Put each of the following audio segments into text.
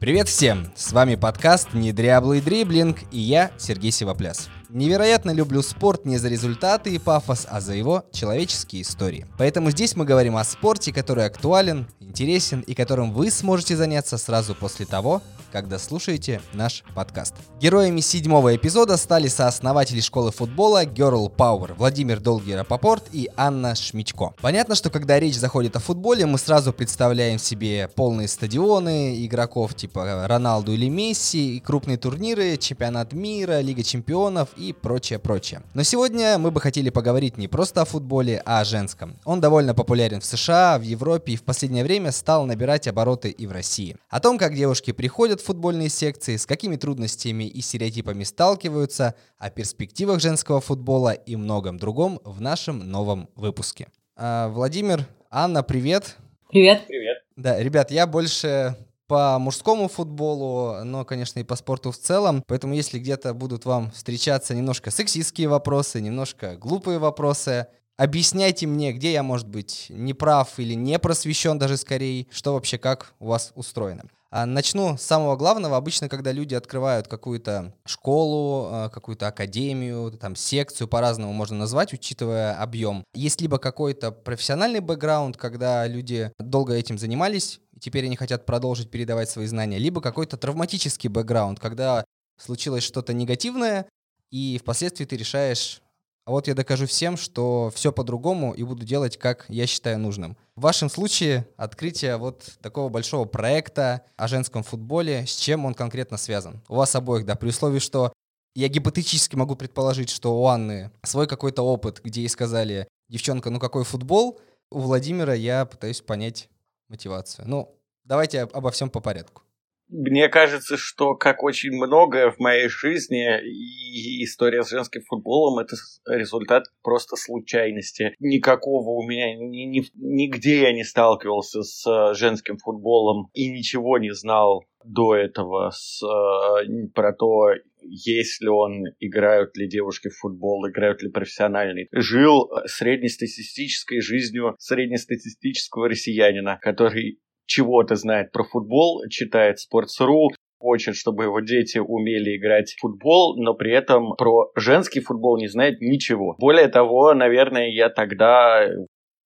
Привет всем! С вами подкаст «Недряблый дриблинг» и я, Сергей Сивопляс. Невероятно люблю спорт не за результаты и пафос, а за его человеческие истории. Поэтому здесь мы говорим о спорте, который актуален, интересен и которым вы сможете заняться сразу после того, когда слушаете наш подкаст. Героями седьмого эпизода стали сооснователи школы футбола Girl Power Владимир Долгий Рапопорт и Анна Шмичко. Понятно, что когда речь заходит о футболе, мы сразу представляем себе полные стадионы, игроков типа Роналду или Месси, и крупные турниры, чемпионат мира, Лига чемпионов и прочее-прочее. Но сегодня мы бы хотели поговорить не просто о футболе, а о женском. Он довольно популярен в США, в Европе и в последнее время стал набирать обороты и в России. О том, как девушки приходят в футбольные секции, с какими трудностями и стереотипами сталкиваются, о перспективах женского футбола и многом другом в нашем новом выпуске. А, Владимир, Анна, привет. Привет. Привет. Да, ребят, я больше по мужскому футболу, но, конечно, и по спорту в целом. Поэтому, если где-то будут вам встречаться немножко сексистские вопросы, немножко глупые вопросы, объясняйте мне, где я, может быть, не прав или не просвещен даже скорее, что вообще как у вас устроено. А, начну с самого главного. Обычно, когда люди открывают какую-то школу, а, какую-то академию, там секцию, по-разному можно назвать, учитывая объем. Есть либо какой-то профессиональный бэкграунд, когда люди долго этим занимались, и теперь они хотят продолжить передавать свои знания, либо какой-то травматический бэкграунд, когда случилось что-то негативное, и впоследствии ты решаешь а вот я докажу всем, что все по-другому и буду делать, как я считаю нужным. В вашем случае открытие вот такого большого проекта о женском футболе, с чем он конкретно связан? У вас обоих, да, при условии, что я гипотетически могу предположить, что у Анны свой какой-то опыт, где ей сказали, девчонка, ну какой футбол? У Владимира я пытаюсь понять мотивацию. Ну, давайте обо всем по порядку. Мне кажется, что как очень многое в моей жизни и история с женским футболом это результат просто случайности. Никакого у меня ни, ни, нигде я не сталкивался с женским футболом и ничего не знал до этого с, про то, есть ли он, играют ли девушки в футбол, играют ли профессиональный. Жил среднестатистической жизнью среднестатистического россиянина, который чего-то знает про футбол, читает Sports.ru, хочет, чтобы его дети умели играть в футбол, но при этом про женский футбол не знает ничего. Более того, наверное, я тогда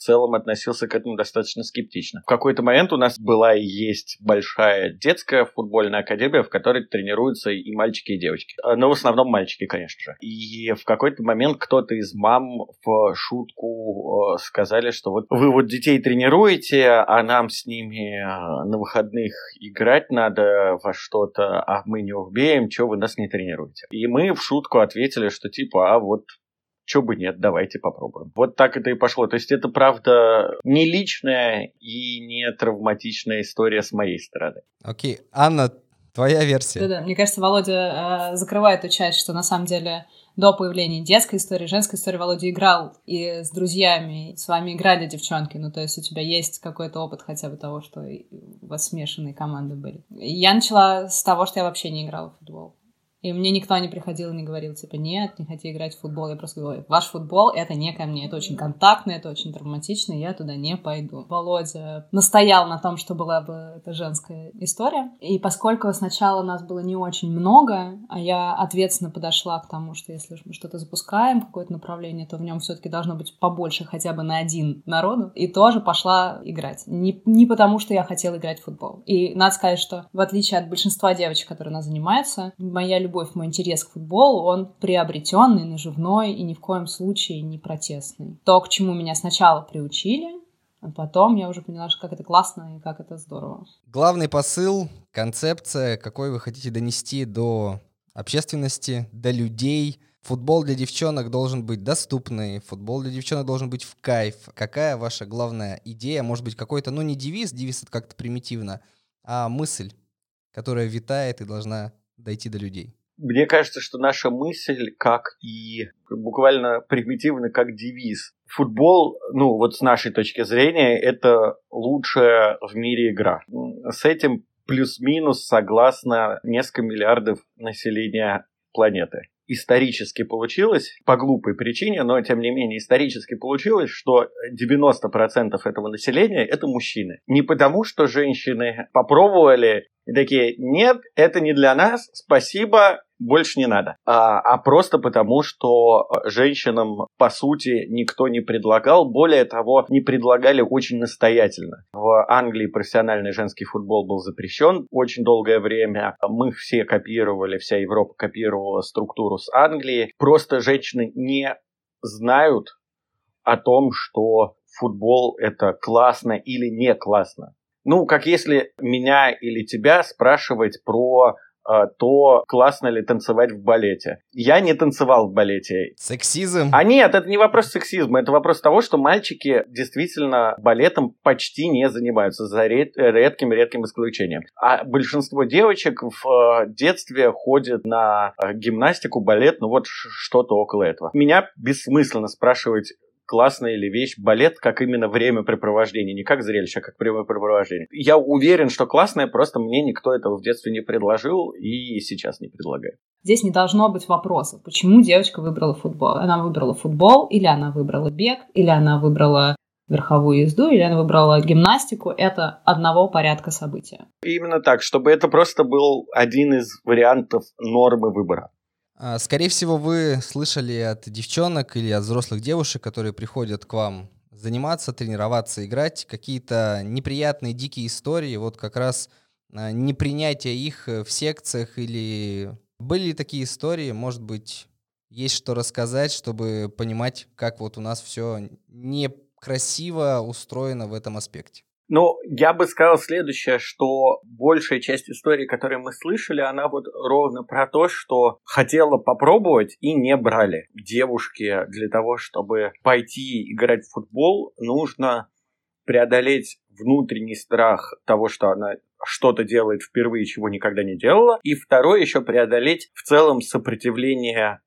целом относился к этому достаточно скептично. В какой-то момент у нас была и есть большая детская футбольная академия, в которой тренируются и мальчики, и девочки. Э, но в основном мальчики, конечно же. И в какой-то момент кто-то из мам в шутку э, сказали, что вот вы вот детей тренируете, а нам с ними э, на выходных играть надо во что-то, а мы не убеем, что вы нас не тренируете. И мы в шутку ответили, что типа, а вот Чё бы нет, давайте попробуем. Вот так это и пошло. То есть это, правда, не личная и не травматичная история с моей стороны. Окей. Okay. Анна, твоя версия. Да-да, мне кажется, Володя э, закрывает эту часть, что на самом деле до появления детской истории, женской истории Володя играл и с друзьями, и с вами играли девчонки, ну, то есть у тебя есть какой-то опыт хотя бы того, что у вас смешанные команды были. Я начала с того, что я вообще не играла в футбол. И мне никто не приходил и не говорил, типа, нет, не хочу играть в футбол. Я просто говорю, ваш футбол — это не ко мне, это очень контактно, это очень травматично, я туда не пойду. Володя настоял на том, что была бы эта женская история. И поскольку сначала нас было не очень много, а я ответственно подошла к тому, что если мы что-то запускаем, какое-то направление, то в нем все-таки должно быть побольше хотя бы на один народу, и тоже пошла играть. Не, не потому, что я хотела играть в футбол. И надо сказать, что в отличие от большинства девочек, которые нас занимаются, моя любовь любовь, мой интерес к футболу, он приобретенный, наживной и ни в коем случае не протестный. То, к чему меня сначала приучили, а потом я уже поняла, что как это классно и как это здорово. Главный посыл, концепция, какой вы хотите донести до общественности, до людей. Футбол для девчонок должен быть доступный, футбол для девчонок должен быть в кайф. Какая ваша главная идея? Может быть, какой-то, ну не девиз, девиз это как-то примитивно, а мысль, которая витает и должна дойти до людей. Мне кажется, что наша мысль, как и буквально примитивно, как девиз. Футбол, ну вот с нашей точки зрения, это лучшая в мире игра. С этим плюс-минус согласно несколько миллиардов населения планеты. Исторически получилось, по глупой причине, но тем не менее исторически получилось, что 90% этого населения это мужчины. Не потому, что женщины попробовали и такие, нет, это не для нас, спасибо, больше не надо. А, а просто потому, что женщинам, по сути, никто не предлагал. Более того, не предлагали очень настоятельно. В Англии профессиональный женский футбол был запрещен очень долгое время. Мы все копировали, вся Европа копировала структуру с Англии. Просто женщины не знают о том, что футбол это классно или не классно. Ну, как если меня или тебя спрашивать про э, то, классно ли танцевать в балете. Я не танцевал в балете. Сексизм? А нет, это не вопрос сексизма, это вопрос того, что мальчики действительно балетом почти не занимаются, за редким-редким исключением. А большинство девочек в э, детстве ходят на э, гимнастику, балет, ну вот что-то около этого. Меня бессмысленно спрашивать, классная ли вещь балет как именно времяпрепровождение, не как зрелище, а как времяпрепровождение. Я уверен, что классное, просто мне никто этого в детстве не предложил и сейчас не предлагает. Здесь не должно быть вопроса, почему девочка выбрала футбол. Она выбрала футбол, или она выбрала бег, или она выбрала верховую езду, или она выбрала гимнастику, это одного порядка события. Именно так, чтобы это просто был один из вариантов нормы выбора. А, скорее всего, вы слышали от девчонок или от взрослых девушек, которые приходят к вам заниматься, тренироваться, играть, какие-то неприятные, дикие истории, вот как раз а, непринятие их в секциях или... Были ли такие истории? Может быть, есть что рассказать, чтобы понимать, как вот у нас все некрасиво устроено в этом аспекте? Ну, я бы сказал следующее, что большая часть истории, которые мы слышали, она вот ровно про то, что хотела попробовать и не брали. Девушке для того, чтобы пойти играть в футбол, нужно преодолеть внутренний страх того, что она что-то делает впервые, чего никогда не делала. И второе, еще преодолеть в целом сопротивление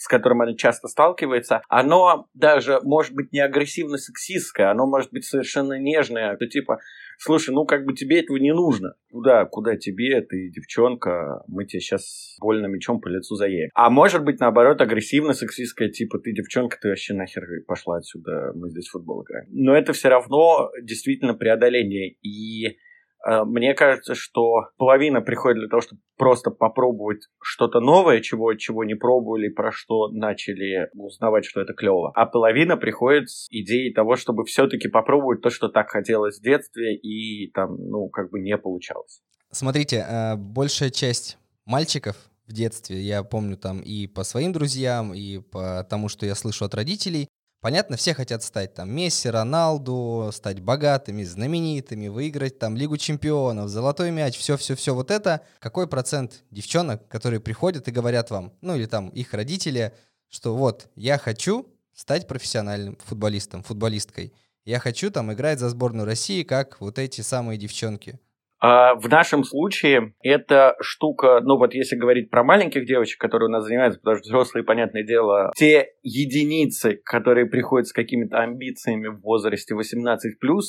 с которым она часто сталкивается, оно даже может быть не агрессивно-сексистское, оно может быть совершенно нежное, то типа, слушай, ну как бы тебе этого не нужно. Куда, куда тебе, ты девчонка, мы тебе сейчас больно мечом по лицу заедем. А может быть, наоборот, агрессивно-сексистское, типа, ты девчонка, ты вообще нахер пошла отсюда, мы здесь в футбол играем. Но это все равно действительно преодоление. И мне кажется, что половина приходит для того, чтобы просто попробовать что-то новое, чего, чего не пробовали, про что начали узнавать, что это клево. А половина приходит с идеей того, чтобы все-таки попробовать то, что так хотелось в детстве и там, ну, как бы не получалось. Смотрите, э, большая часть мальчиков в детстве, я помню там и по своим друзьям, и по тому, что я слышу от родителей, Понятно, все хотят стать там Месси, Роналду, стать богатыми, знаменитыми, выиграть там Лигу чемпионов, золотой мяч, все-все-все вот это. Какой процент девчонок, которые приходят и говорят вам, ну или там их родители, что вот, я хочу стать профессиональным футболистом, футболисткой. Я хочу там играть за сборную России, как вот эти самые девчонки. А в нашем случае эта штука, ну вот если говорить про маленьких девочек, которые у нас занимаются, потому что взрослые, понятное дело, те единицы, которые приходят с какими-то амбициями в возрасте 18+,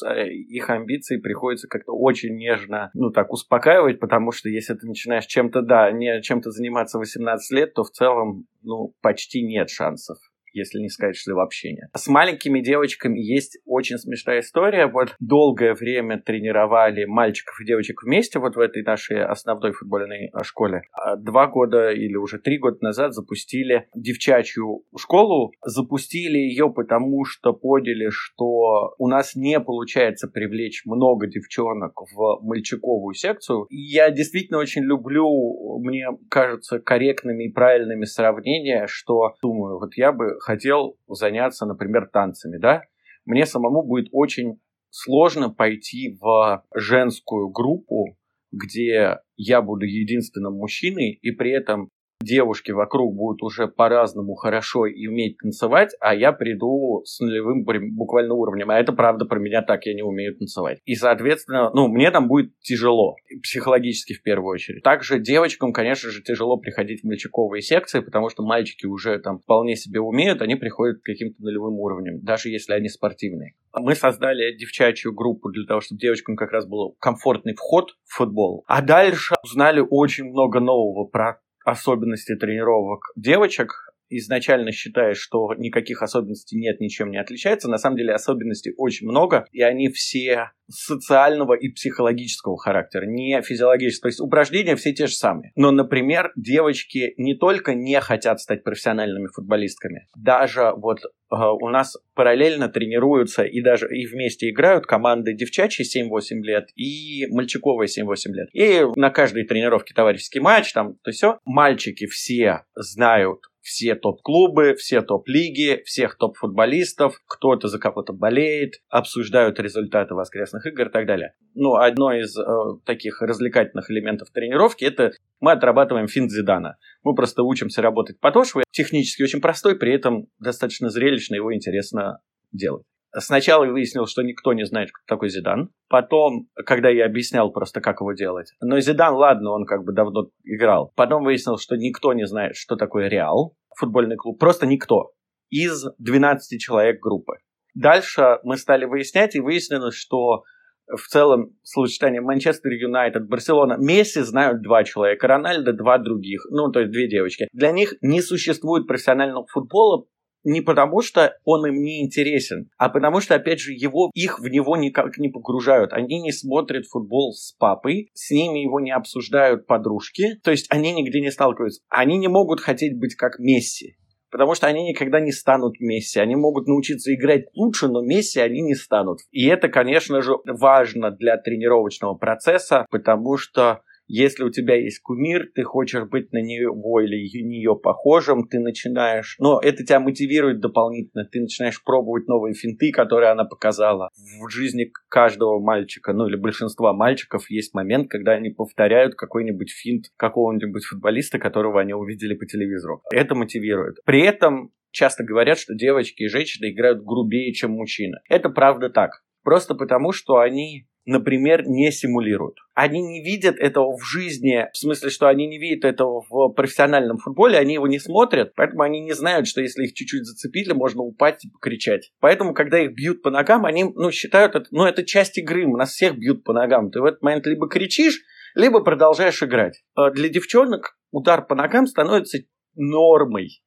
а их амбиции приходится как-то очень нежно, ну так, успокаивать, потому что если ты начинаешь чем-то, да, не чем-то заниматься 18 лет, то в целом, ну, почти нет шансов если не сказать, что вообще нет. С маленькими девочками есть очень смешная история. Вот долгое время тренировали мальчиков и девочек вместе вот в этой нашей основной футбольной а, школе. А два года или уже три года назад запустили девчачью школу. Запустили ее потому, что поняли, что у нас не получается привлечь много девчонок в мальчиковую секцию. Я действительно очень люблю, мне кажется, корректными и правильными сравнения, что думаю, вот я бы хотел заняться, например, танцами, да, мне самому будет очень сложно пойти в женскую группу, где я буду единственным мужчиной, и при этом девушки вокруг будут уже по-разному хорошо и уметь танцевать, а я приду с нулевым буквально уровнем. А это правда про меня так, я не умею танцевать. И, соответственно, ну, мне там будет тяжело, психологически в первую очередь. Также девочкам, конечно же, тяжело приходить в мальчиковые секции, потому что мальчики уже там вполне себе умеют, они приходят к каким-то нулевым уровням, даже если они спортивные. Мы создали девчачью группу для того, чтобы девочкам как раз был комфортный вход в футбол. А дальше узнали очень много нового про особенности тренировок девочек, изначально считаешь, что никаких особенностей нет, ничем не отличается. На самом деле особенностей очень много, и они все социального и психологического характера, не физиологического. То есть упражнения все те же самые. Но, например, девочки не только не хотят стать профессиональными футболистками, даже вот э, у нас параллельно тренируются и даже и вместе играют команды девчачьи 7-8 лет и мальчиковые 7-8 лет. И на каждой тренировке товарищеский матч, там, то все. Мальчики все знают все топ-клубы, все топ-лиги, всех топ-футболистов, кто-то за кого-то болеет, обсуждают результаты воскресных игр и так далее. Ну, одно из э, таких развлекательных элементов тренировки – это мы отрабатываем финт Зидана. Мы просто учимся работать подошвой. Технически очень простой, при этом достаточно зрелищно, его интересно делать. Сначала выяснил, что никто не знает, кто такой Зидан. Потом, когда я объяснял просто, как его делать. Но Зидан, ладно, он как бы давно играл. Потом выяснил, что никто не знает, что такое Реал, футбольный клуб. Просто никто. Из 12 человек группы. Дальше мы стали выяснять, и выяснилось, что в целом сочетание Манчестер Юнайтед, Барселона, Месси знают два человека, Рональдо два других, ну, то есть две девочки. Для них не существует профессионального футбола, не потому, что он им не интересен, а потому что, опять же, его, их в него никак не погружают. Они не смотрят футбол с папой, с ними его не обсуждают подружки, то есть они нигде не сталкиваются. Они не могут хотеть быть как Месси, потому что они никогда не станут Месси. Они могут научиться играть лучше, но Месси они не станут. И это, конечно же, важно для тренировочного процесса, потому что если у тебя есть кумир, ты хочешь быть на него или нее похожим, ты начинаешь... Но это тебя мотивирует дополнительно. Ты начинаешь пробовать новые финты, которые она показала. В жизни каждого мальчика, ну или большинства мальчиков, есть момент, когда они повторяют какой-нибудь финт какого-нибудь футболиста, которого они увидели по телевизору. Это мотивирует. При этом часто говорят, что девочки и женщины играют грубее, чем мужчины. Это правда так. Просто потому, что они например, не симулируют. Они не видят этого в жизни, в смысле, что они не видят этого в профессиональном футболе, они его не смотрят, поэтому они не знают, что если их чуть-чуть зацепили, можно упасть и покричать. Поэтому, когда их бьют по ногам, они, ну, считают это, ну, это часть игры, у нас всех бьют по ногам. Ты в этот момент либо кричишь, либо продолжаешь играть. А для девчонок удар по ногам становится нормой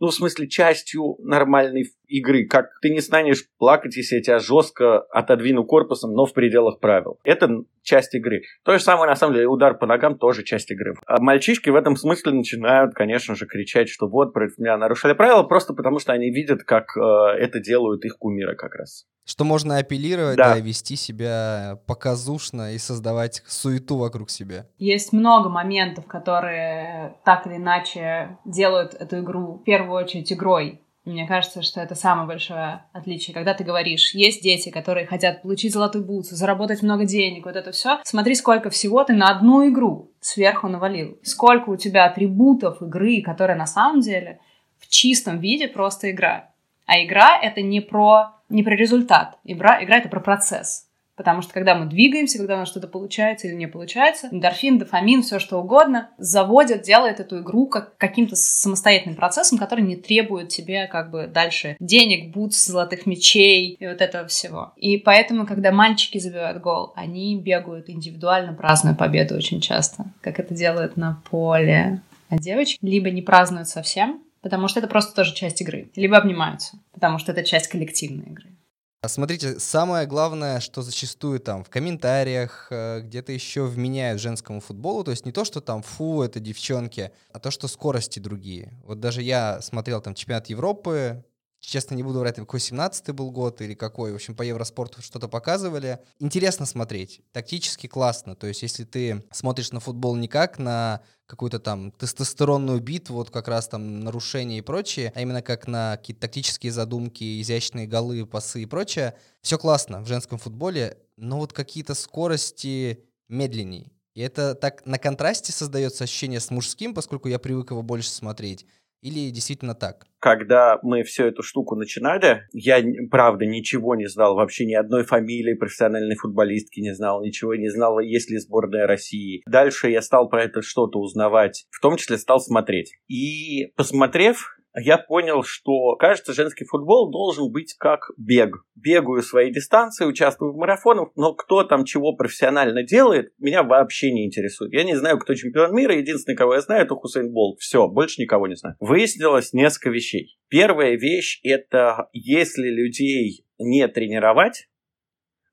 ну, в смысле, частью нормальной игры. Как ты не станешь плакать, если я тебя жестко отодвину корпусом, но в пределах правил. Это часть игры. То же самое, на самом деле, удар по ногам тоже часть игры. А мальчишки в этом смысле начинают, конечно же, кричать, что вот, против меня нарушали правила, просто потому что они видят, как э, это делают их кумиры как раз. Что можно апеллировать, да. да, вести себя показушно и создавать суету вокруг себя. Есть много моментов, которые так или иначе делают эту игру в первую очередь игрой. Мне кажется, что это самое большое отличие. Когда ты говоришь, есть дети, которые хотят получить золотую бутсу, заработать много денег, вот это все. Смотри, сколько всего ты на одну игру сверху навалил. Сколько у тебя атрибутов игры, которая на самом деле в чистом виде просто игра. А игра — это не про, не про результат. Игра, игра — это про процесс. Потому что когда мы двигаемся, когда у нас что-то получается или не получается, эндорфин, дофамин, все что угодно, заводят, делает эту игру как каким-то самостоятельным процессом, который не требует тебе как бы дальше денег, бутс, золотых мечей и вот этого всего. И поэтому, когда мальчики забивают гол, они бегают индивидуально, празднуя победу очень часто, как это делают на поле. А девочки либо не празднуют совсем, потому что это просто тоже часть игры, либо обнимаются, потому что это часть коллективной игры. А смотрите, самое главное, что зачастую там в комментариях, э, где-то еще вменяют женскому футболу, то есть не то, что там фу, это девчонки, а то, что скорости другие. Вот даже я смотрел там чемпионат Европы, Честно, не буду врать, какой 17-й был год или какой. В общем, по Евроспорту что-то показывали. Интересно смотреть. Тактически классно. То есть, если ты смотришь на футбол не как на какую-то там тестостеронную битву, вот как раз там нарушения и прочее, а именно как на какие-то тактические задумки, изящные голы, пасы и прочее, все классно в женском футболе, но вот какие-то скорости медленней. И это так на контрасте создается ощущение с мужским, поскольку я привык его больше смотреть. Или действительно так? Когда мы всю эту штуку начинали, я, правда, ничего не знал, вообще ни одной фамилии профессиональной футболистки не знал, ничего не знал, есть ли сборная России. Дальше я стал про это что-то узнавать, в том числе стал смотреть. И посмотрев, я понял, что, кажется, женский футбол должен быть как бег. Бегаю свои дистанции, участвую в марафонах, но кто там чего профессионально делает, меня вообще не интересует. Я не знаю, кто чемпион мира, единственный, кого я знаю, это Хусейн Болт. Все, больше никого не знаю. Выяснилось несколько вещей. Первая вещь – это если людей не тренировать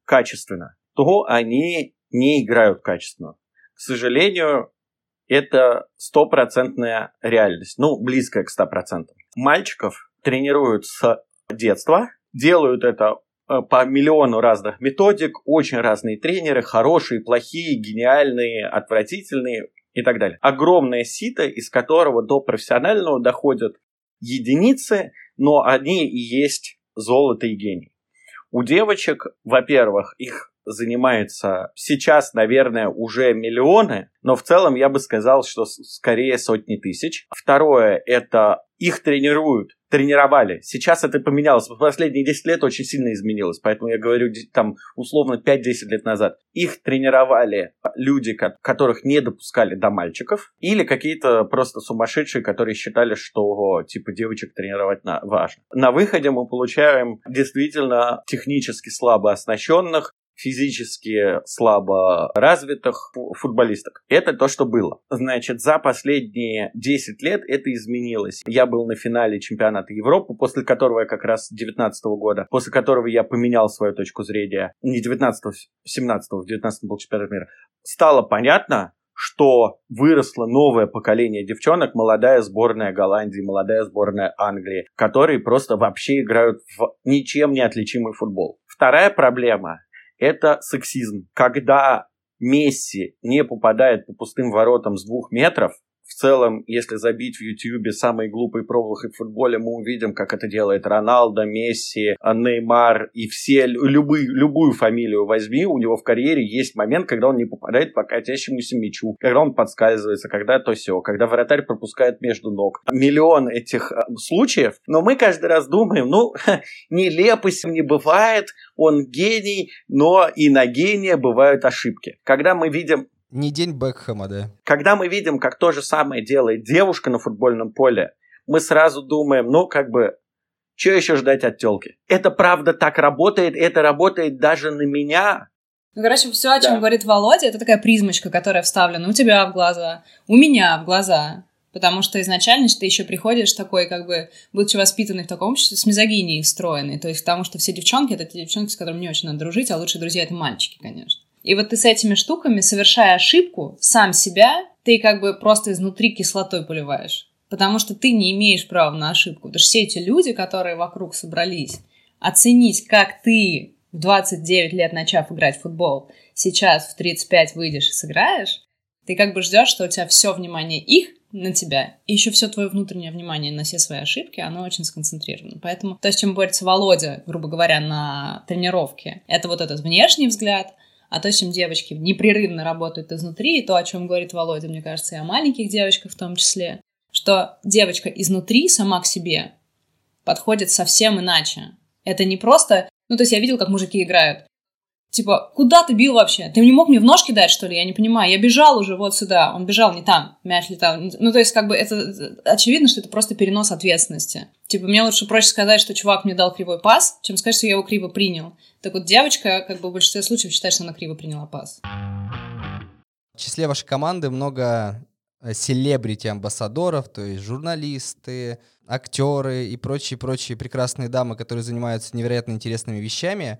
качественно, то они не играют качественно. К сожалению, это стопроцентная реальность, ну, близкая к 100%. Мальчиков тренируют с детства, делают это э, по миллиону разных методик, очень разные тренеры, хорошие, плохие, гениальные, отвратительные и так далее. Огромное сито, из которого до профессионального доходят единицы, но они и есть золото и гений. У девочек, во-первых, их занимается сейчас, наверное, уже миллионы, но в целом я бы сказал, что скорее сотни тысяч. Второе – это их тренируют, тренировали. Сейчас это поменялось. Последние 10 лет очень сильно изменилось. Поэтому я говорю, там, условно, 5-10 лет назад. Их тренировали люди, которых не допускали до мальчиков. Или какие-то просто сумасшедшие, которые считали, что, типа, девочек тренировать на, важно. На выходе мы получаем действительно технически слабо оснащенных, физически слабо развитых футболисток. Это то, что было. Значит, за последние 10 лет это изменилось. Я был на финале чемпионата Европы, после которого я как раз 19 года, после которого я поменял свою точку зрения. Не 19 17 в 19 был чемпионат мира. Стало понятно, что выросло новое поколение девчонок, молодая сборная Голландии, молодая сборная Англии, которые просто вообще играют в ничем не отличимый футбол. Вторая проблема это сексизм. Когда Месси не попадает по пустым воротам с двух метров, в целом, если забить в Ютьюбе самые глупые промахи в футболе, мы увидим, как это делает Роналдо, Месси, Неймар и все, любые, любую фамилию возьми, у него в карьере есть момент, когда он не попадает по катящемуся мячу, когда он подскальзывается, когда то все, когда вратарь пропускает между ног. Миллион этих э, случаев, но мы каждый раз думаем, ну, нелепость не бывает, он гений, но и на гения бывают ошибки. Когда мы видим не день Бекхэма, да. Когда мы видим, как то же самое делает девушка на футбольном поле, мы сразу думаем, ну, как бы, что еще ждать от телки? Это правда так работает, это работает даже на меня. Ну, короче, все, о чем да. говорит Володя, это такая призмочка, которая вставлена у тебя в глаза, у меня в глаза. Потому что изначально ты еще приходишь такой, как бы, будучи воспитанный в таком обществе, с мизогинией встроенный. То есть потому что все девчонки — это те девчонки, с которыми не очень надо дружить, а лучшие друзья — это мальчики, конечно. И вот ты с этими штуками, совершая ошибку, сам себя, ты как бы просто изнутри кислотой поливаешь. Потому что ты не имеешь права на ошибку. Потому что все эти люди, которые вокруг собрались, оценить, как ты в 29 лет, начав играть в футбол, сейчас в 35 выйдешь и сыграешь, ты как бы ждешь, что у тебя все внимание их на тебя, и еще все твое внутреннее внимание на все свои ошибки, оно очень сконцентрировано. Поэтому то, с чем борется Володя, грубо говоря, на тренировке, это вот этот внешний взгляд, а то, чем девочки непрерывно работают изнутри, и то, о чем говорит Володя, мне кажется, и о маленьких девочках в том числе, что девочка изнутри сама к себе подходит совсем иначе. Это не просто... Ну, то есть я видел, как мужики играют. Типа, куда ты бил вообще? Ты не мог мне в ножки дать, что ли? Я не понимаю. Я бежал уже вот сюда. Он бежал не там. Мяч летал. Ну, то есть, как бы, это очевидно, что это просто перенос ответственности. Типа, мне лучше проще сказать, что чувак мне дал кривой пас, чем сказать, что я его криво принял. Так вот, девочка, как бы, в большинстве случаев считает, что она криво приняла пас. В числе вашей команды много э, селебрити-амбассадоров, то есть журналисты, актеры и прочие-прочие прекрасные дамы, которые занимаются невероятно интересными вещами.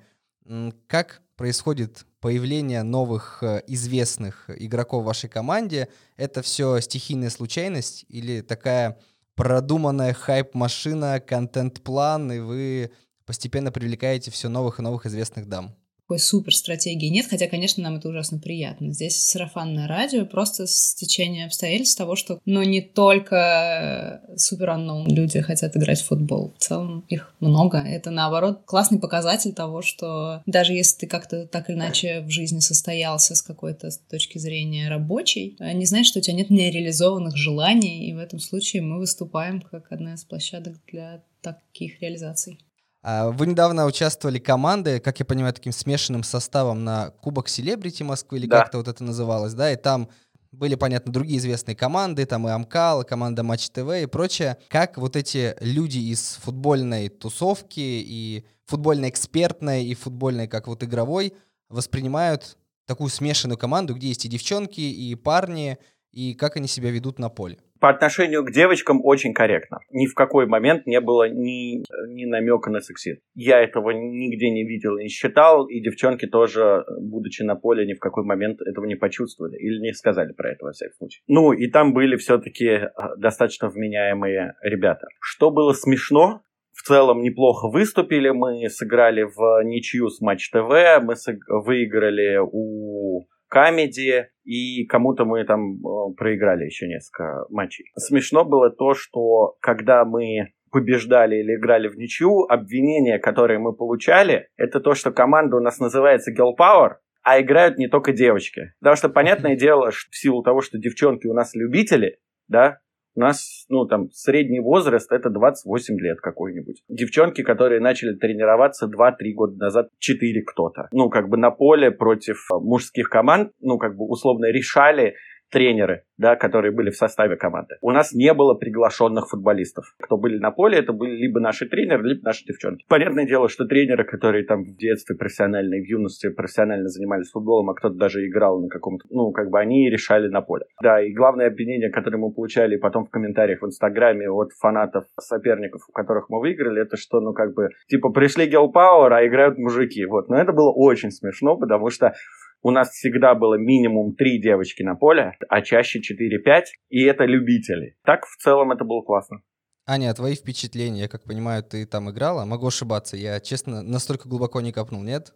Как происходит появление новых э, известных игроков в вашей команде, это все стихийная случайность или такая продуманная хайп-машина, контент-план, и вы постепенно привлекаете все новых и новых известных дам? Такой супер стратегии нет, хотя, конечно, нам это ужасно приятно. Здесь сарафанное радио, просто стечение обстоятельств того, что, ну, не только супер unknown люди хотят играть в футбол. В целом их много. Это, наоборот, классный показатель того, что даже если ты как-то так или иначе в жизни состоялся с какой-то с точки зрения рабочей, не знаешь, что у тебя нет нереализованных желаний, и в этом случае мы выступаем как одна из площадок для таких реализаций. А, вы недавно участвовали командой, как я понимаю, таким смешанным составом на Кубок Селебрити Москвы, или да. как-то вот это называлось, да, и там были, понятно, другие известные команды, там и Амкал, и команда Матч ТВ и прочее. Как вот эти люди из футбольной тусовки и футбольной экспертной, и футбольной, как вот игровой, воспринимают такую смешанную команду, где есть и девчонки, и парни, и как они себя ведут на поле? По отношению к девочкам очень корректно. Ни в какой момент не было ни, ни намека на сексизм. Я этого нигде не видел и не считал, и девчонки тоже, будучи на поле, ни в какой момент этого не почувствовали или не сказали про это во всяком случае. Ну, и там были все-таки э, достаточно вменяемые ребята. Что было смешно, в целом неплохо выступили. Мы сыграли в ничью с Матч ТВ, мы выиграли у Comedy, и кому-то мы там э, проиграли еще несколько матчей. Смешно было то, что когда мы побеждали или играли в ничью, обвинения, которые мы получали, это то, что команда у нас называется Girl Power, а играют не только девочки. Потому что, понятное дело, что в силу того, что девчонки у нас любители, да, у нас, ну, там, средний возраст это 28 лет какой-нибудь. Девчонки, которые начали тренироваться 2-3 года назад, 4 кто-то. Ну, как бы на поле против мужских команд, ну, как бы условно решали тренеры, да, которые были в составе команды. У нас не было приглашенных футболистов. Кто были на поле, это были либо наши тренеры, либо наши девчонки. Понятное дело, что тренеры, которые там в детстве профессионально и в юности профессионально занимались футболом, а кто-то даже играл на каком-то, ну, как бы они решали на поле. Да, и главное обвинение, которое мы получали потом в комментариях в Инстаграме от фанатов соперников, у которых мы выиграли, это что, ну, как бы, типа, пришли Гел Пауэр, а играют мужики. Вот, но это было очень смешно, потому что у нас всегда было минимум три девочки на поле, а чаще 4-5, и это любители. Так, в целом, это было классно. Аня, твои впечатления, я как понимаю, ты там играла? Могу ошибаться, я, честно, настолько глубоко не копнул, нет?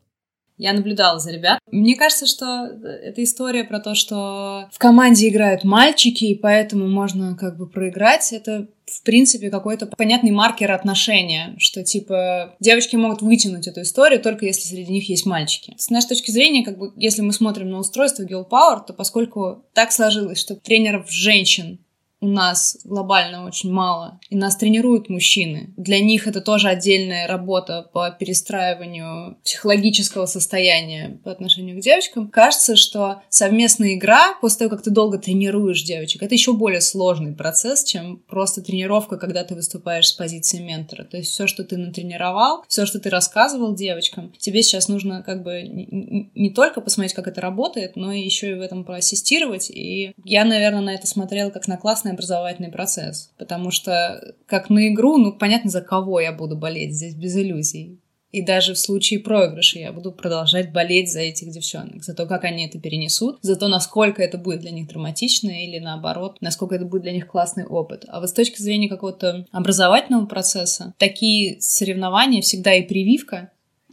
Я наблюдала за ребят. Мне кажется, что это история про то, что в команде играют мальчики, и поэтому можно как бы проиграть. Это в принципе, какой-то понятный маркер отношения, что, типа, девочки могут вытянуть эту историю только если среди них есть мальчики. С нашей точки зрения, как бы, если мы смотрим на устройство Girl Power, то поскольку так сложилось, что тренеров женщин у нас глобально очень мало, и нас тренируют мужчины. Для них это тоже отдельная работа по перестраиванию психологического состояния по отношению к девочкам. Кажется, что совместная игра, после того, как ты долго тренируешь девочек, это еще более сложный процесс, чем просто тренировка, когда ты выступаешь с позиции ментора. То есть все, что ты натренировал, все, что ты рассказывал девочкам, тебе сейчас нужно как бы не только посмотреть, как это работает, но еще и в этом поассистировать. И я, наверное, на это смотрела как на классный классный образовательный процесс, потому что как на игру, ну, понятно, за кого я буду болеть здесь без иллюзий. И даже в случае проигрыша я буду продолжать болеть за этих девчонок, за то, как они это перенесут, за то, насколько это будет для них драматично или наоборот, насколько это будет для них классный опыт. А вот с точки зрения какого-то образовательного процесса, такие соревнования всегда и прививка,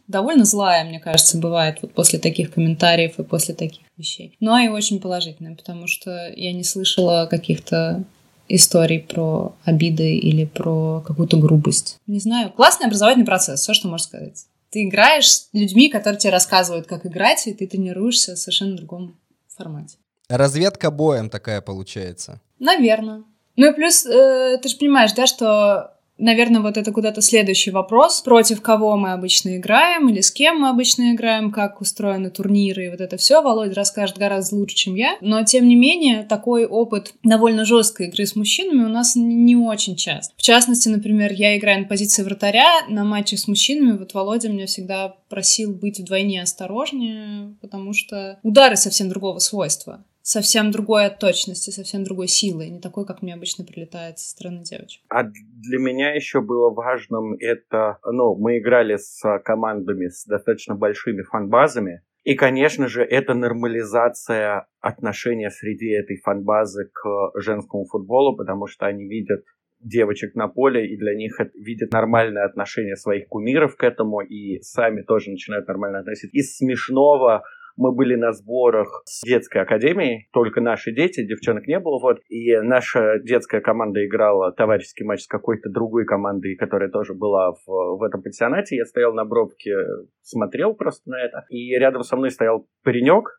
довольно злая, мне кажется, бывает вот после таких комментариев и после таких вещей. Но и очень положительная, потому что я не слышала каких-то историй про обиды или про какую-то грубость. Не знаю. Классный образовательный процесс, все, что можно сказать. Ты играешь с людьми, которые тебе рассказывают, как играть, и ты тренируешься в совершенно другом формате. Разведка боем такая получается. Наверное. Ну и плюс, э, ты же понимаешь, да, что Наверное, вот это куда-то следующий вопрос. Против кого мы обычно играем или с кем мы обычно играем, как устроены турниры и вот это все. Володя расскажет гораздо лучше, чем я. Но, тем не менее, такой опыт довольно жесткой игры с мужчинами у нас не очень часто. В частности, например, я играю на позиции вратаря на матчах с мужчинами. Вот Володя меня всегда просил быть вдвойне осторожнее, потому что удары совсем другого свойства совсем другой от точности, совсем другой силы, не такой, как мне обычно прилетает со стороны девочек. А для меня еще было важным это, ну, мы играли с командами с достаточно большими фанбазами, и, конечно же, это нормализация отношения среди этой фанбазы к женскому футболу, потому что они видят девочек на поле, и для них видят нормальное отношение своих кумиров к этому, и сами тоже начинают нормально относиться. Из смешного мы были на сборах с детской академией, только наши дети, девчонок не было, вот, и наша детская команда играла товарищеский матч с какой-то другой командой, которая тоже была в, в этом пансионате. Я стоял на бровке, смотрел просто на это, и рядом со мной стоял паренек,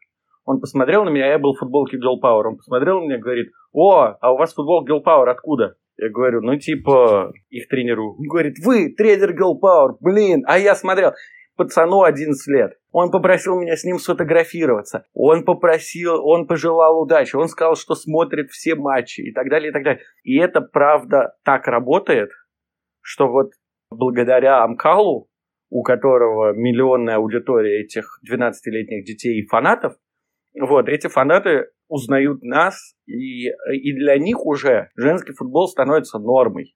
он посмотрел на меня, я был в футболке Girl Power, он посмотрел на меня и говорит, о, а у вас футбол Girl Power откуда? Я говорю, ну типа, их тренеру. Он говорит, вы тренер Girl Power, блин, а я смотрел. Пацану 11 лет. Он попросил меня с ним сфотографироваться. Он попросил, он пожелал удачи. Он сказал, что смотрит все матчи и так далее, и так далее. И это правда так работает, что вот благодаря Амкалу, у которого миллионная аудитория этих 12-летних детей и фанатов, вот, эти фанаты узнают нас, и, и для них уже женский футбол становится нормой.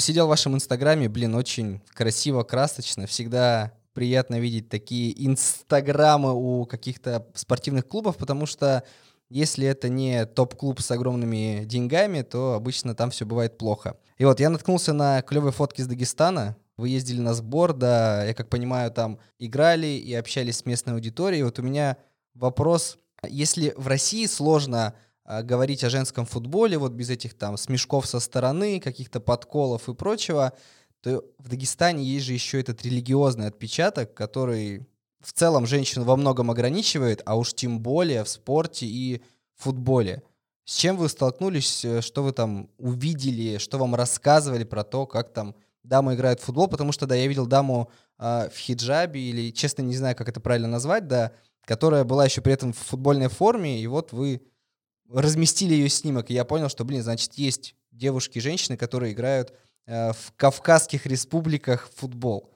Посидел в вашем инстаграме, блин, очень красиво, красочно. Всегда приятно видеть такие инстаграмы у каких-то спортивных клубов, потому что если это не топ-клуб с огромными деньгами, то обычно там все бывает плохо. И вот я наткнулся на клевые фотки из Дагестана. Вы ездили на сбор, да, я как понимаю, там играли и общались с местной аудиторией. Вот у меня вопрос, если в России сложно говорить о женском футболе, вот без этих там смешков со стороны, каких-то подколов и прочего, то в Дагестане есть же еще этот религиозный отпечаток, который в целом женщину во многом ограничивает, а уж тем более в спорте и футболе. С чем вы столкнулись, э, что вы там увидели, что вам рассказывали про то, как там дамы играют в футбол, потому что, да, я видел даму э, в хиджабе, или, честно, не знаю, как это правильно назвать, да, которая была еще при этом в футбольной форме, и вот вы разместили ее снимок, и я понял, что, блин, значит, есть девушки и женщины, которые играют э, в Кавказских республиках в футбол.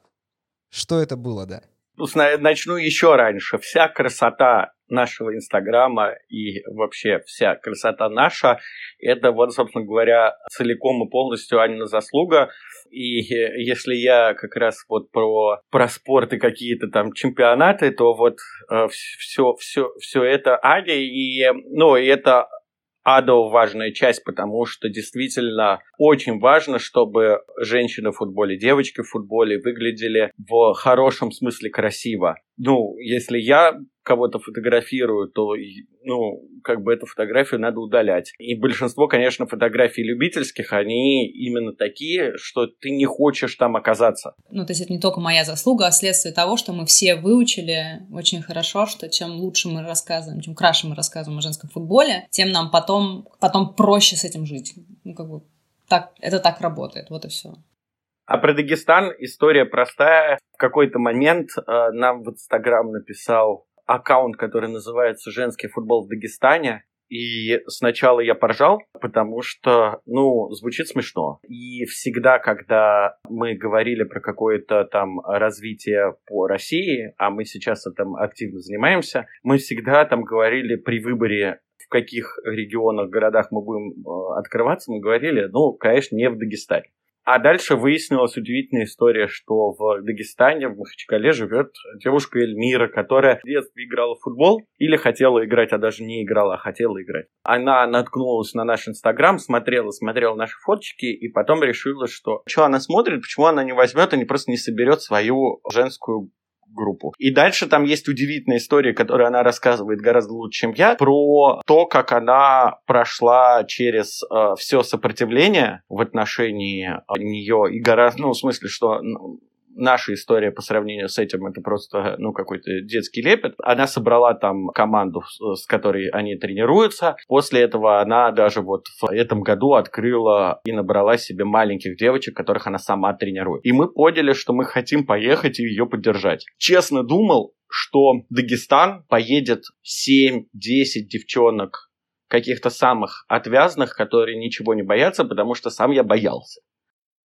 Что это было, да? Ну, начну еще раньше. Вся красота нашего Инстаграма и вообще вся красота наша, это вот, собственно говоря, целиком и полностью Анина заслуга. И если я как раз вот про, про спорт и какие-то там чемпионаты, то вот э, все, все, все это Аня, и, ну, и это адово важная часть, потому что действительно очень важно, чтобы женщины в футболе, девочки в футболе выглядели в хорошем смысле красиво. Ну, если я кого-то фотографирую, то, ну, как бы эту фотографию надо удалять. И большинство, конечно, фотографий любительских, они именно такие, что ты не хочешь там оказаться. Ну, то есть это не только моя заслуга, а следствие того, что мы все выучили очень хорошо, что чем лучше мы рассказываем, чем краше мы рассказываем о женском футболе, тем нам потом, потом проще с этим жить. Ну, как бы так, это так работает, вот и все. А про Дагестан история простая. В какой-то момент э, нам в Инстаграм написал аккаунт, который называется «Женский футбол в Дагестане». И сначала я поржал, потому что, ну, звучит смешно. И всегда, когда мы говорили про какое-то там развитие по России, а мы сейчас этим активно занимаемся, мы всегда там говорили при выборе в каких регионах, городах мы будем э, открываться, мы говорили, ну, конечно, не в Дагестане. А дальше выяснилась удивительная история, что в Дагестане, в Махачкале живет девушка Эльмира, которая в детстве играла в футбол или хотела играть, а даже не играла, а хотела играть. Она наткнулась на наш Инстаграм, смотрела, смотрела наши фоточки и потом решила, что что она смотрит, почему она не возьмет и не просто не соберет свою женскую группу. И дальше там есть удивительная история, которую она рассказывает гораздо лучше, чем я, про то, как она прошла через э, все сопротивление в отношении э, нее и гораздо, ну, в смысле, что наша история по сравнению с этим это просто, ну, какой-то детский лепет. Она собрала там команду, с которой они тренируются. После этого она даже вот в этом году открыла и набрала себе маленьких девочек, которых она сама тренирует. И мы поняли, что мы хотим поехать и ее поддержать. Честно думал, что Дагестан поедет 7-10 девчонок каких-то самых отвязных, которые ничего не боятся, потому что сам я боялся.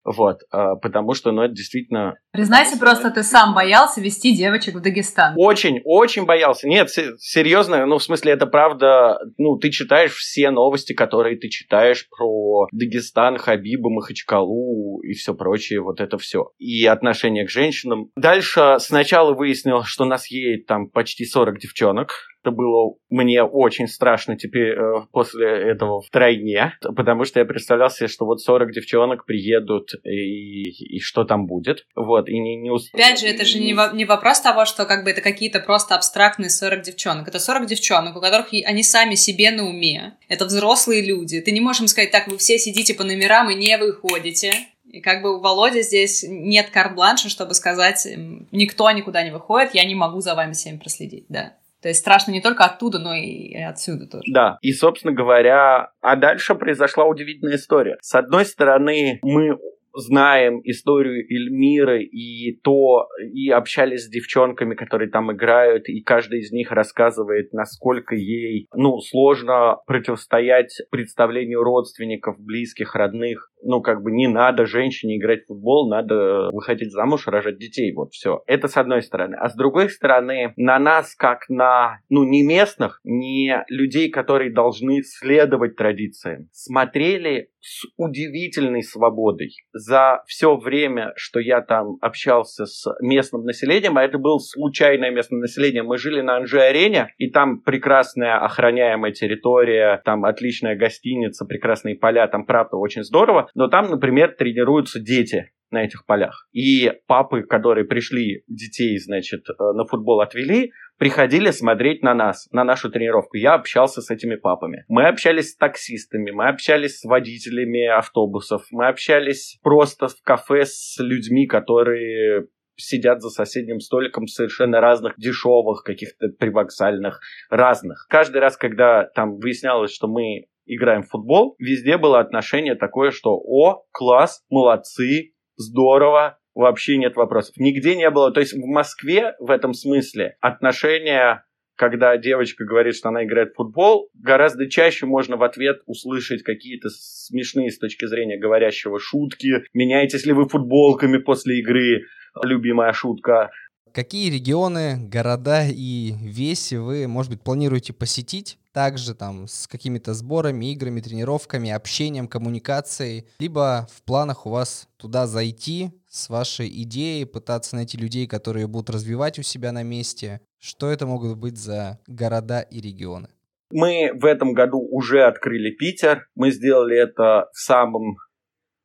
Вот, а, потому что, ну, это действительно... Признайся просто, ты сам боялся вести девочек в Дагестан. Очень, очень боялся. Нет, серьезно, ну, в смысле, это правда, ну, ты читаешь все новости, которые ты читаешь про Дагестан, Хабиба, Махачкалу и все прочее, вот это все. И отношение к женщинам. Дальше сначала выяснил, что нас едет там почти 40 девчонок, это было мне очень страшно теперь э, после этого втройне, потому что я представлял себе, что вот 40 девчонок приедут и, и что там будет. Вот, и не, не уст... Опять же, это же не, во, не вопрос того, что как бы это какие-то просто абстрактные 40 девчонок. Это 40 девчонок, у которых они сами себе на уме. Это взрослые люди. Ты не можешь им сказать, так, вы все сидите по номерам и не выходите. И как бы у Володи здесь нет карт-бланша, чтобы сказать, никто никуда не выходит, я не могу за вами всеми проследить, да. То есть страшно не только оттуда, но и отсюда тоже. Да, и, собственно говоря, а дальше произошла удивительная история. С одной стороны, мы знаем историю Эльмиры и то, и общались с девчонками, которые там играют, и каждая из них рассказывает, насколько ей, ну, сложно противостоять представлению родственников, близких, родных. Ну, как бы не надо женщине играть в футбол, надо выходить замуж, рожать детей, вот все. Это с одной стороны. А с другой стороны, на нас, как на, ну, не местных, не людей, которые должны следовать традициям, смотрели с удивительной свободой. За все время, что я там общался с местным населением, а это было случайное местное население, мы жили на Анжи-арене, и там прекрасная охраняемая территория, там отличная гостиница, прекрасные поля, там правда очень здорово, но там, например, тренируются дети на этих полях. И папы, которые пришли детей, значит, э, на футбол отвели, приходили смотреть на нас, на нашу тренировку. Я общался с этими папами. Мы общались с таксистами, мы общались с водителями автобусов, мы общались просто в кафе с людьми, которые сидят за соседним столиком совершенно разных, дешевых, каких-то привоксальных, разных. Каждый раз, когда там выяснялось, что мы играем в футбол, везде было отношение такое, что «О, класс, молодцы, здорово, вообще нет вопросов. Нигде не было. То есть в Москве в этом смысле отношения когда девочка говорит, что она играет в футбол, гораздо чаще можно в ответ услышать какие-то смешные с точки зрения говорящего шутки. Меняетесь ли вы футболками после игры? Любимая шутка. Какие регионы, города и веси вы, может быть, планируете посетить? Также там с какими-то сборами, играми, тренировками, общением, коммуникацией. Либо в планах у вас туда зайти с вашей идеей, пытаться найти людей, которые будут развивать у себя на месте. Что это могут быть за города и регионы? Мы в этом году уже открыли Питер. Мы сделали это в самом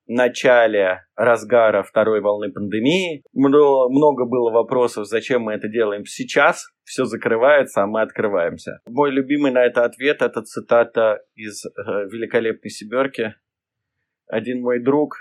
начале разгара второй волны пандемии. Много было вопросов, зачем мы это делаем сейчас. Все закрывается, а мы открываемся. Мой любимый на это ответ – это цитата из э, «Великолепной семерки». Один мой друг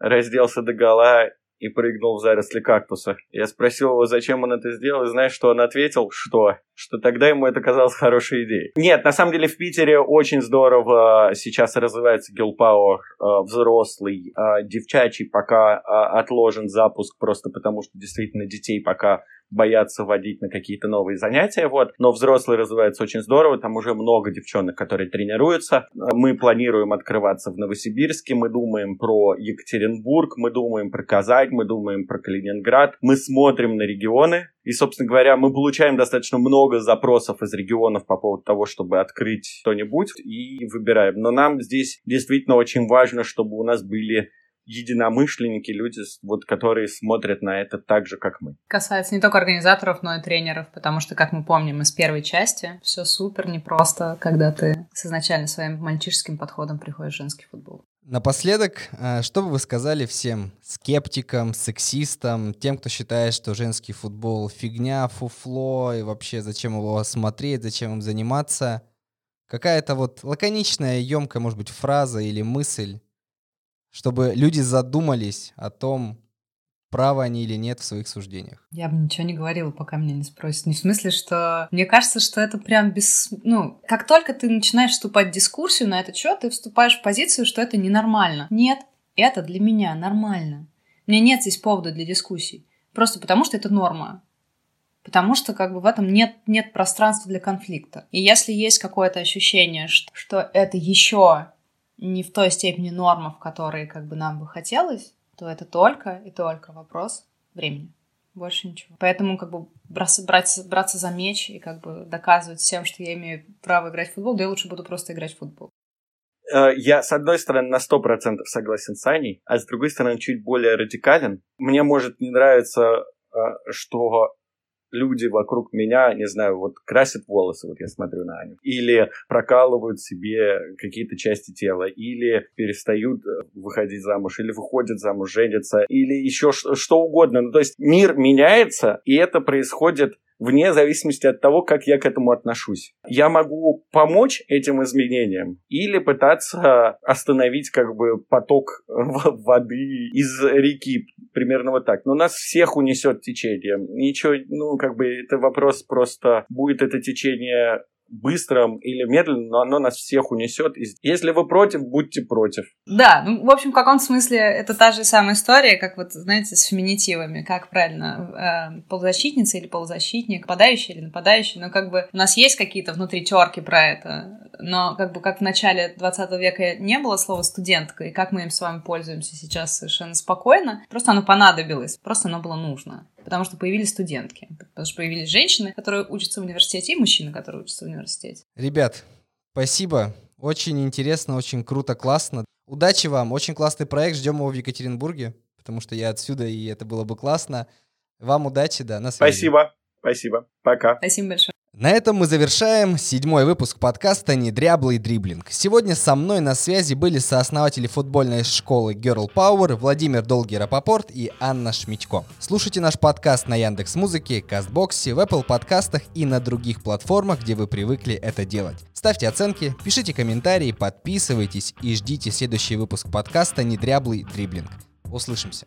разделся до гола и прыгнул в заросли кактуса. Я спросил его, зачем он это сделал, и знаешь, что он ответил? Что? Что тогда ему это казалось хорошей идеей. Нет, на самом деле в Питере очень здорово сейчас развивается э, взрослый, э, девчачий пока э, отложен запуск, просто потому что действительно детей пока боятся водить на какие-то новые занятия, вот. Но взрослые развиваются очень здорово, там уже много девчонок, которые тренируются. Мы планируем открываться в Новосибирске, мы думаем про Екатеринбург, мы думаем про Казань, мы думаем про Калининград, мы смотрим на регионы, и, собственно говоря, мы получаем достаточно много запросов из регионов по поводу того, чтобы открыть что-нибудь, и выбираем. Но нам здесь действительно очень важно, чтобы у нас были единомышленники, люди, вот, которые смотрят на это так же, как мы. Касается не только организаторов, но и тренеров, потому что, как мы помним из первой части, все супер непросто, когда ты с изначально своим мальчишеским подходом приходишь в женский футбол. Напоследок, э, что бы вы сказали всем скептикам, сексистам, тем, кто считает, что женский футбол фигня, фуфло, и вообще зачем его смотреть, зачем им заниматься? Какая-то вот лаконичная, емкая, может быть, фраза или мысль, чтобы люди задумались о том, правы они или нет в своих суждениях. Я бы ничего не говорила, пока меня не спросят. Не в смысле, что... Мне кажется, что это прям без... Ну, как только ты начинаешь вступать в дискуссию на этот счет, ты вступаешь в позицию, что это ненормально. Нет, это для меня нормально. Меня нет здесь повода для дискуссий. Просто потому, что это норма. Потому что как бы в этом нет, нет пространства для конфликта. И если есть какое-то ощущение, что, что это еще не в той степени норма, в которой как бы нам бы хотелось, то это только и только вопрос времени. Больше ничего. Поэтому как бы браться, брать, браться за меч и как бы доказывать всем, что я имею право играть в футбол, да я лучше буду просто играть в футбол. Э, я, с одной стороны, на 100% согласен с Аней, а с другой стороны, чуть более радикален. Мне может не нравиться, э, что люди вокруг меня, не знаю, вот красят волосы, вот я смотрю на Аню, или прокалывают себе какие-то части тела, или перестают э, выходить замуж, или выходят замуж, женятся, или еще что угодно. Ну, то есть мир меняется, и это происходит вне зависимости от того, как я к этому отношусь. Я могу помочь этим изменениям или пытаться остановить как бы поток воды из реки, примерно вот так. Но нас всех унесет течение. Ничего, ну как бы это вопрос просто, будет это течение быстро или медленно, но оно нас всех унесет. И если вы против, будьте против. Да, ну, в общем, в каком смысле это та же самая история, как вот, знаете, с феминитивами, как правильно, э, полузащитница или полузащитник, нападающий или нападающий, но как бы у нас есть какие-то внутри терки про это, но как бы как в начале 20 века не было слова студентка, и как мы им с вами пользуемся сейчас совершенно спокойно, просто оно понадобилось, просто оно было нужно потому что появились студентки, потому что появились женщины, которые учатся в университете, и мужчины, которые учатся в университете. Ребят, спасибо. Очень интересно, очень круто, классно. Удачи вам, очень классный проект, ждем его в Екатеринбурге, потому что я отсюда, и это было бы классно. Вам удачи, да, на связи. Спасибо, спасибо, пока. Спасибо большое. На этом мы завершаем седьмой выпуск подкаста «Недряблый дриблинг». Сегодня со мной на связи были сооснователи футбольной школы Girl Power Владимир Долгий Рапопорт и Анна Шмитько. Слушайте наш подкаст на Яндекс Музыке, Кастбоксе, в Apple подкастах и на других платформах, где вы привыкли это делать. Ставьте оценки, пишите комментарии, подписывайтесь и ждите следующий выпуск подкаста «Недряблый дриблинг». Услышимся.